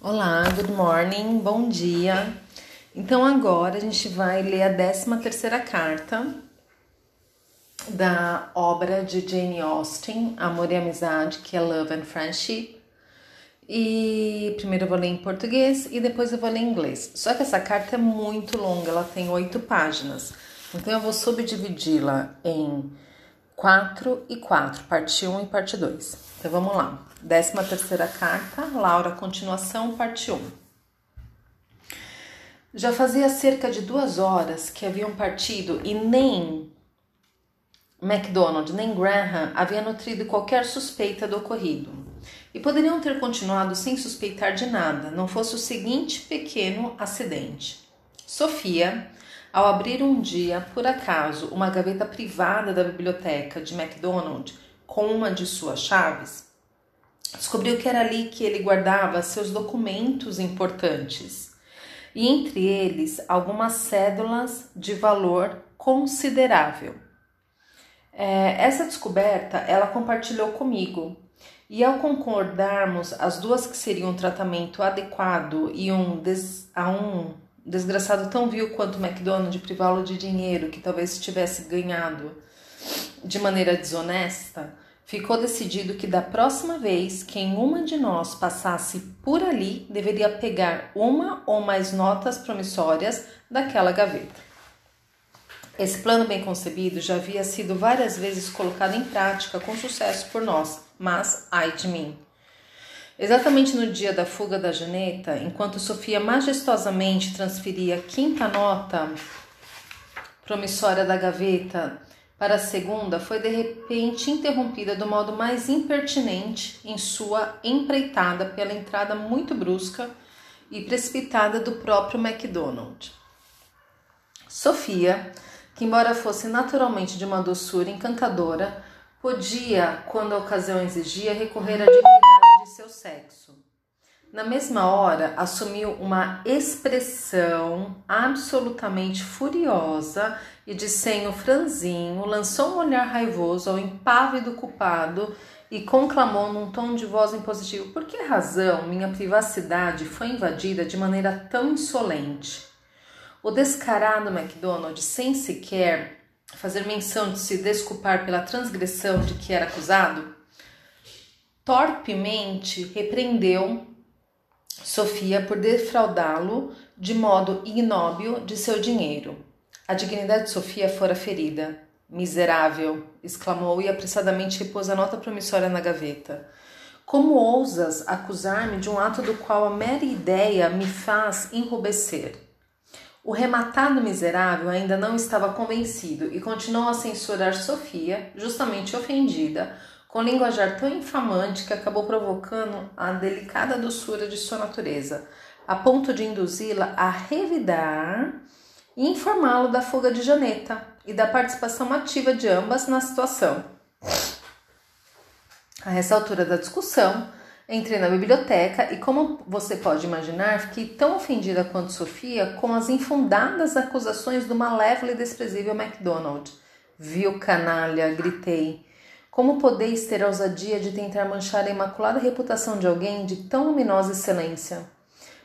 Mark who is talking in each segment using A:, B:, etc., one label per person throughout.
A: Olá, good morning, bom dia. Então agora a gente vai ler a 13 terceira carta da obra de Jane Austen, Amor e Amizade, que é Love and Friendship. E primeiro eu vou ler em português e depois eu vou ler em inglês. Só que essa carta é muito longa, ela tem oito páginas. Então eu vou subdividi-la em quatro e quatro, parte 1 um e parte 2. Então vamos lá. Décima terceira carta, Laura, continuação, parte 1. Um. Já fazia cerca de duas horas que haviam partido e nem MacDonald nem Graham haviam nutrido qualquer suspeita do ocorrido. E poderiam ter continuado sem suspeitar de nada, não fosse o seguinte pequeno acidente. Sofia, ao abrir um dia, por acaso, uma gaveta privada da biblioteca de MacDonald com uma de suas chaves, descobriu que era ali que ele guardava seus documentos importantes e entre eles algumas cédulas de valor considerável. É, essa descoberta ela compartilhou comigo e ao concordarmos as duas que seriam um tratamento adequado e um des, a um desgraçado tão vil quanto o McDonald privá-lo de dinheiro que talvez tivesse ganhado de maneira desonesta, ficou decidido que da próxima vez que uma de nós passasse por ali, deveria pegar uma ou mais notas promissórias daquela gaveta. Esse plano bem concebido já havia sido várias vezes colocado em prática com sucesso por nós, mas ai de mim. Exatamente no dia da fuga da janeta, enquanto Sofia majestosamente transferia a quinta nota promissória da gaveta para a segunda foi de repente interrompida do modo mais impertinente em sua empreitada pela entrada muito brusca e precipitada do próprio MacDonald. Sofia, que embora fosse naturalmente de uma doçura encantadora, podia, quando a ocasião exigia, recorrer à dignidade de seu sexo. Na mesma hora, assumiu uma expressão absolutamente furiosa e de senho franzinho, lançou um olhar raivoso ao impávido culpado e conclamou num tom de voz impositivo: Por que razão minha privacidade foi invadida de maneira tão insolente? O descarado MacDonald, sem sequer fazer menção de se desculpar pela transgressão de que era acusado, torpemente repreendeu Sofia por defraudá-lo de modo ignóbil de seu dinheiro. A dignidade de Sofia fora ferida. Miserável! exclamou e apressadamente repôs a nota promissória na gaveta. Como ousas acusar-me de um ato do qual a mera ideia me faz enrubescer? O rematado miserável ainda não estava convencido e continuou a censurar Sofia, justamente ofendida, com linguajar tão infamante que acabou provocando a delicada doçura de sua natureza, a ponto de induzi-la a revidar e informá-lo da fuga de Janeta e da participação ativa de ambas na situação. A essa altura da discussão, entrei na biblioteca e, como você pode imaginar, fiquei tão ofendida quanto Sofia com as infundadas acusações do malévolo e desprezível MacDonald. Viu, canalha, gritei. Como podeis ter a ousadia de tentar manchar a imaculada reputação de alguém de tão luminosa excelência?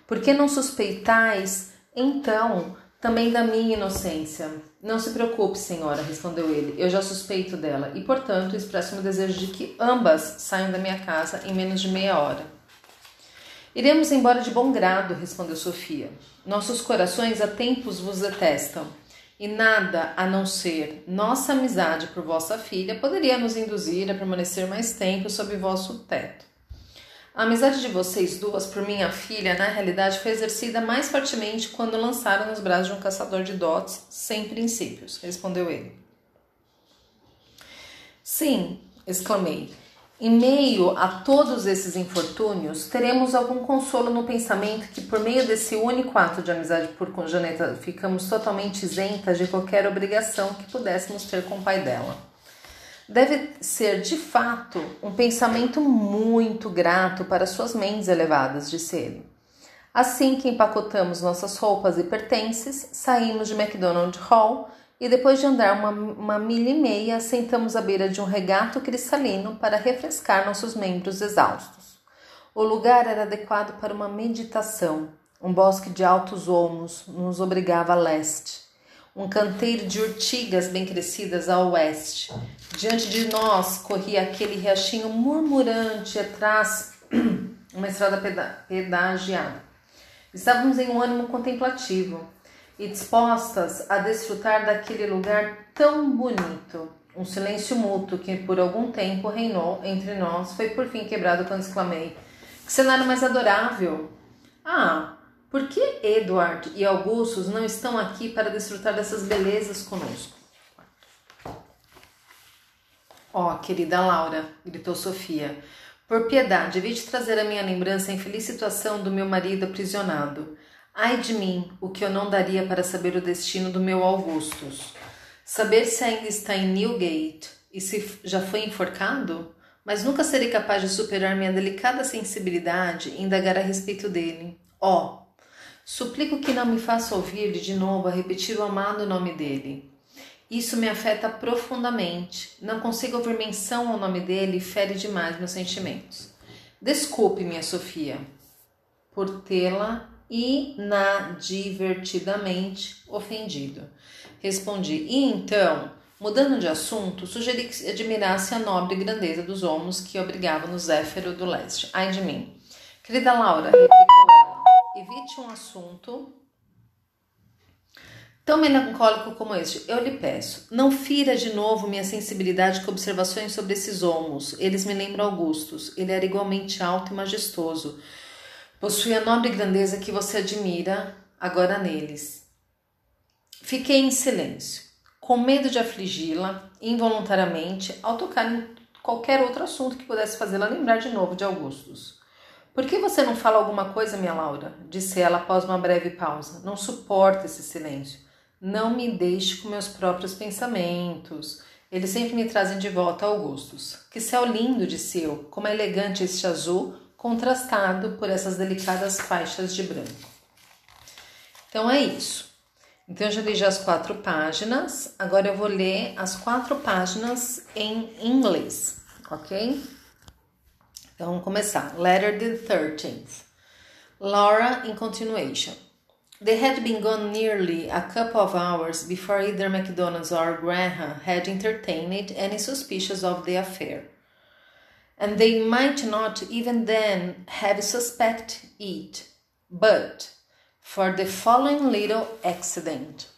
A: Por que não suspeitais, então, também da minha inocência? Não se preocupe, senhora, respondeu ele. Eu já suspeito dela e, portanto, expresso meu desejo de que ambas saiam da minha casa em menos de meia hora. Iremos embora de bom grado, respondeu Sofia. Nossos corações há tempos vos detestam e nada a não ser nossa amizade por vossa filha poderia nos induzir a permanecer mais tempo sob vosso teto. A amizade de vocês duas por minha filha, na realidade, foi exercida mais fortemente quando lançaram nos braços de um caçador de dotes sem princípios, respondeu ele. Sim, exclamei. Em meio a todos esses infortúnios, teremos algum consolo no pensamento que, por meio desse único ato de amizade por Janeta, ficamos totalmente isentas de qualquer obrigação que pudéssemos ter com o pai dela. Deve ser, de fato, um pensamento muito grato para suas mentes elevadas, disse ele. Assim que empacotamos nossas roupas e pertences, saímos de McDonald Hall e depois de andar uma, uma milha e meia, sentamos à beira de um regato cristalino para refrescar nossos membros exaustos. O lugar era adequado para uma meditação. Um bosque de altos olmos nos obrigava a leste. Um canteiro de urtigas bem crescidas a oeste. Diante de nós corria aquele riachinho murmurante atrás uma estrada pedagiada. Estávamos em um ânimo contemplativo e dispostas a desfrutar daquele lugar tão bonito. Um silêncio mútuo que por algum tempo reinou entre nós foi por fim quebrado quando exclamei: Que cenário mais adorável! Ah, por que Edward e Augustus não estão aqui para desfrutar dessas belezas conosco? Ó, oh, querida Laura, gritou Sofia, por piedade, evite trazer à minha lembrança a infeliz situação do meu marido aprisionado. Ai de mim, o que eu não daria para saber o destino do meu Augustus. Saber se ainda está em Newgate e se já foi enforcado? Mas nunca serei capaz de superar minha delicada sensibilidade e indagar a respeito dele. Ó, oh, suplico que não me faça ouvir de novo a repetir o amado nome dele. Isso me afeta profundamente. Não consigo ouvir menção ao nome dele e fere demais meus sentimentos. Desculpe, minha Sofia, por tê-la inadvertidamente ofendido. Respondi, e então, mudando de assunto, sugeri que admirasse a nobre grandeza dos homens que obrigavam no Zéfiro do Leste. Ai de mim. Querida Laura, replicou ela, evite um assunto tão melancólico como este. Eu lhe peço, não fira de novo minha sensibilidade com observações sobre esses homos. Eles me lembram Augustus. Ele era igualmente alto e majestoso. Possuía a nobre grandeza que você admira agora neles. Fiquei em silêncio, com medo de afligi-la involuntariamente ao tocar em qualquer outro assunto que pudesse fazê-la lembrar de novo de Augustus. Por que você não fala alguma coisa, minha Laura? disse ela após uma breve pausa. Não suporto esse silêncio. Não me deixe com meus próprios pensamentos. Eles sempre me trazem de volta a Augustus. Que céu lindo, disse eu. Como é elegante este azul, contrastado por essas delicadas faixas de branco. Então é isso. Então, eu já li já as quatro páginas. Agora eu vou ler as quatro páginas em inglês, ok? Então, vamos começar. Letter the 13th. Laura in continuation. They had been gone nearly a couple of hours before either MacDonald's or Graham had entertained any suspicions of the affair. And they might not even then have suspected it. But for the following little accident.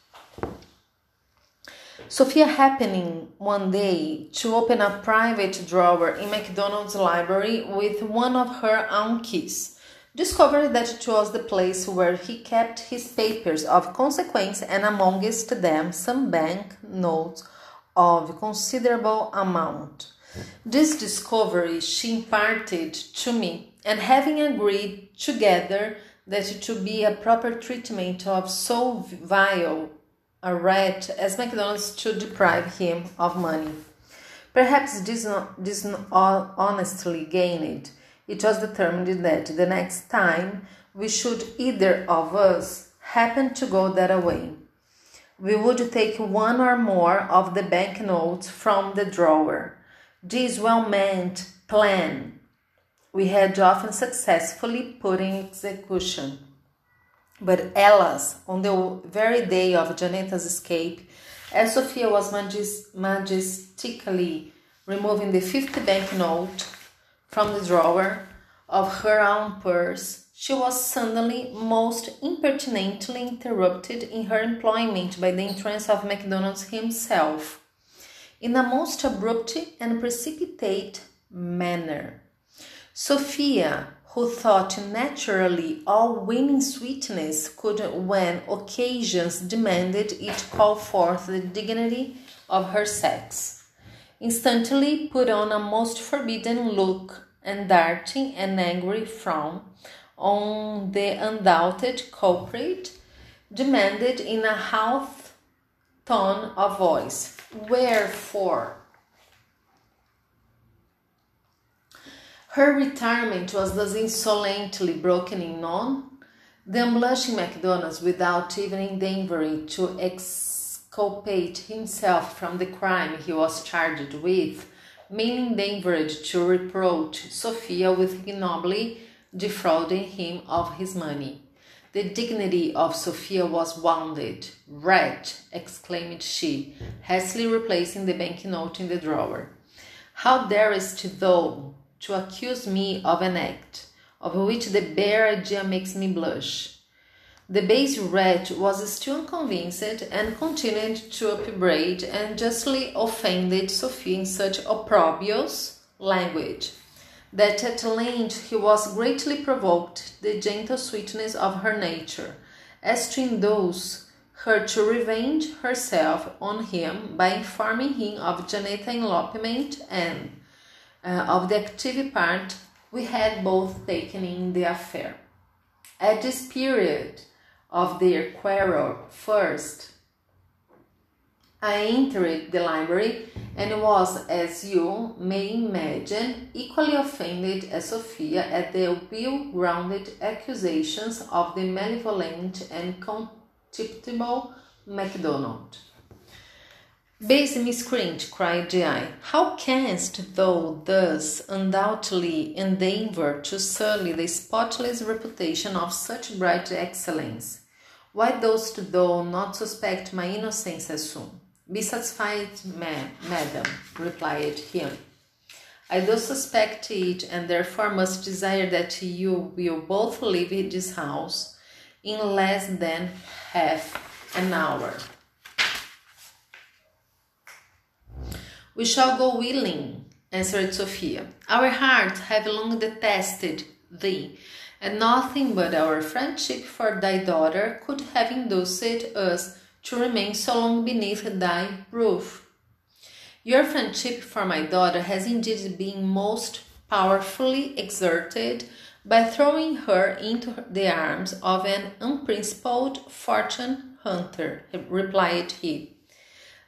A: Sophia happening one day to open a private drawer in MacDonald's library with one of her own keys, discovered that it was the place where he kept his papers of consequence and amongst them some bank notes of considerable amount. This discovery she imparted to me, and having agreed together that it should be a proper treatment of so vile a rat as MacDonald's to deprive him of money. Perhaps this, this honestly gained. It was determined that the next time we should either of us happen to go that way, we would take one or more of the banknotes from the drawer. This well meant plan we had often successfully put in execution. But alas, on the very day of Janetta's escape, as Sophia was majestically removing the fifty banknote from the drawer of her own purse, she was suddenly most impertinently interrupted in her employment by the entrance of MacDonald himself, in a most abrupt and precipitate manner. Sophia, who thought naturally all winning sweetness could, when occasions demanded it, call forth the dignity of her sex, instantly put on a most forbidding look and darting an angry frown on the undoubted culprit, demanded in a half tone of voice, Wherefore? Her retirement was thus insolently broken in on. The unblushing MacDonald, without even endeavoring to exculpate himself from the crime he was charged with, mainly endeavored to reproach Sophia with ignobly defrauding him of his money. The dignity of Sophia was wounded. Wretch! exclaimed she, hastily replacing the banknote in the drawer. How darest thou to accuse me of an act of which the bare idea makes me blush? The base wretch was still unconvinced and continued to upbraid and justly offended Sophia in such opprobrious language that at length he was greatly provoked the gentle sweetness of her nature, as to induce her to revenge herself on him by informing him of Janet's elopement and uh, of the active part we had both taken in the affair. At this period of their quarrel, first, I entered the library and was, as you may imagine, equally offended as Sophia at the well grounded accusations of the malevolent and contemptible MacDonald. Base miscreant, cried I, how canst thou thus undoubtedly endeavour to sully the spotless reputation of such bright excellence? Why dost thou not suspect my innocence as soon? Be satisfied, ma- madam, replied he. I do suspect it, and therefore must desire that you will both leave this house in less than half an hour. We shall go willing, answered Sophia. Our hearts have long detested thee, and nothing but our friendship for thy daughter could have induced us to remain so long beneath thy roof. Your friendship for my daughter has indeed been most powerfully exerted by throwing her into the arms of an unprincipled fortune hunter, replied he.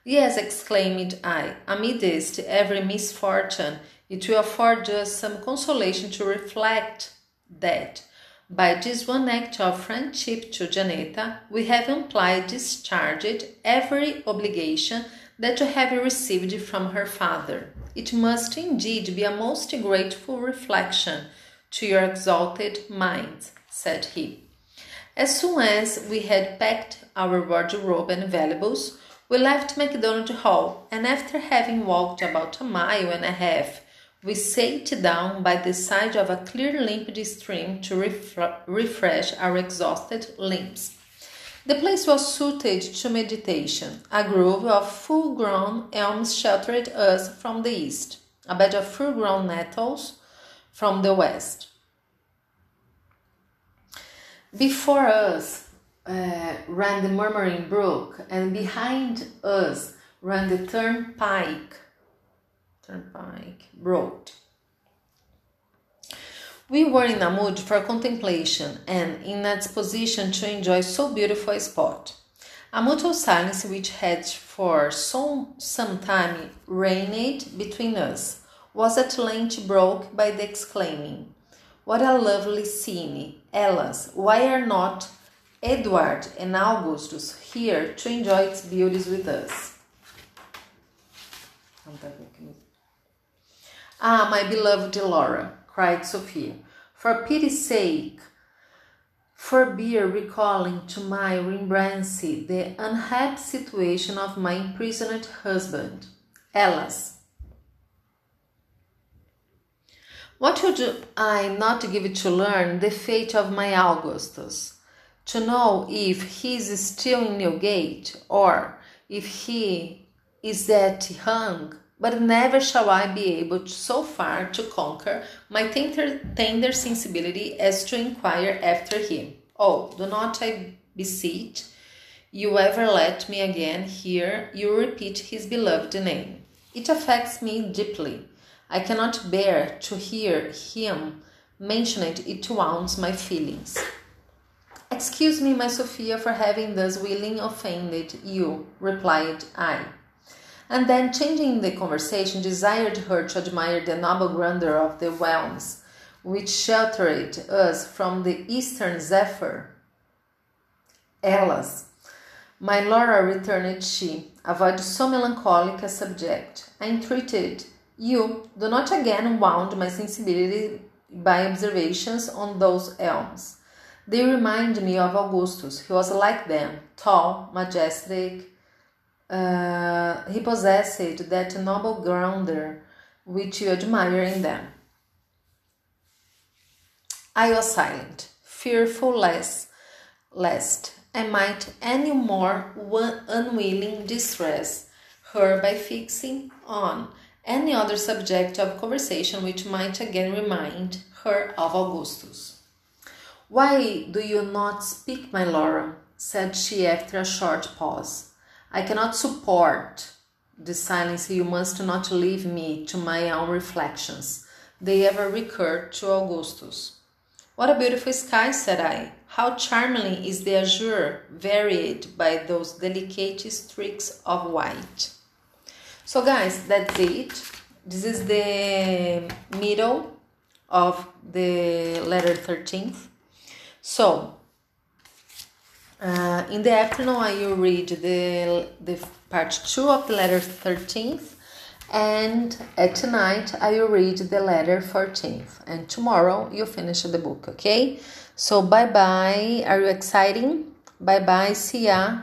A: Yes, exclaimed I, amidst every misfortune, it will afford us some consolation to reflect that by this one act of friendship to Janetta, we have amply discharged every obligation that you have received from her father. It must indeed be a most grateful reflection to your exalted mind, said he. As soon as we had packed our wardrobe and valuables, we left MacDonald Hall, and after having walked about a mile and a half we sat down by the side of a clear, limpid stream to refresh our exhausted limbs. The place was suited to meditation. A grove of full grown elms sheltered us from the east, a bed of full grown nettles from the west. Before us uh, ran the murmuring brook, and behind us ran the turnpike Turnpike Road. We were in a mood for contemplation and in a disposition to enjoy so beautiful a spot. A mutual silence which had for so some time reigned between us was at length broke by the exclaiming, What a lovely scene! Alas, why are not Edward and Augustus here to enjoy its beauties with us? Ah, my beloved Laura, cried Sophia, for pity's sake, forbear recalling to my remembrance the unhappy situation of my imprisoned husband. Alas! What would I not give to learn the fate of my Augustus? To know if he is still in Newgate, or if he is that hung but never shall I be able to, so far to conquer my tender, tender sensibility as to inquire after him. Oh, do not, I beseech you, ever let me again hear you repeat his beloved name. It affects me deeply. I cannot bear to hear him mention it, it wounds my feelings. Excuse me, my Sophia, for having thus willing offended you, replied I and then changing the conversation, desired her to admire the noble grandeur of the realms which sheltered us from the eastern zephyr. Alas, my Laura, returned she, avoid so melancholic a subject. I entreated you, do not again wound my sensibility by observations on those elms. They remind me of Augustus. He was like them, tall, majestic. Uh, he possessed that noble grandeur which you admire in them. I was silent, fearful lest, lest I might any more unwilling distress her by fixing on any other subject of conversation which might again remind her of Augustus. Why do you not speak, my Laura? said she after a short pause. I cannot support the silence. You must not leave me to my own reflections. They ever recur to Augustus. What a beautiful sky, said I. How charmingly is the azure varied by those delicate streaks of white. So, guys, that's it. This is the middle of the letter 13th. So, uh, in the afternoon, I will read the, the part 2 of the letter 13th, and at night, I will read the letter 14th. And tomorrow, you finish the book, okay? So, bye bye. Are you exciting? Bye bye. See ya.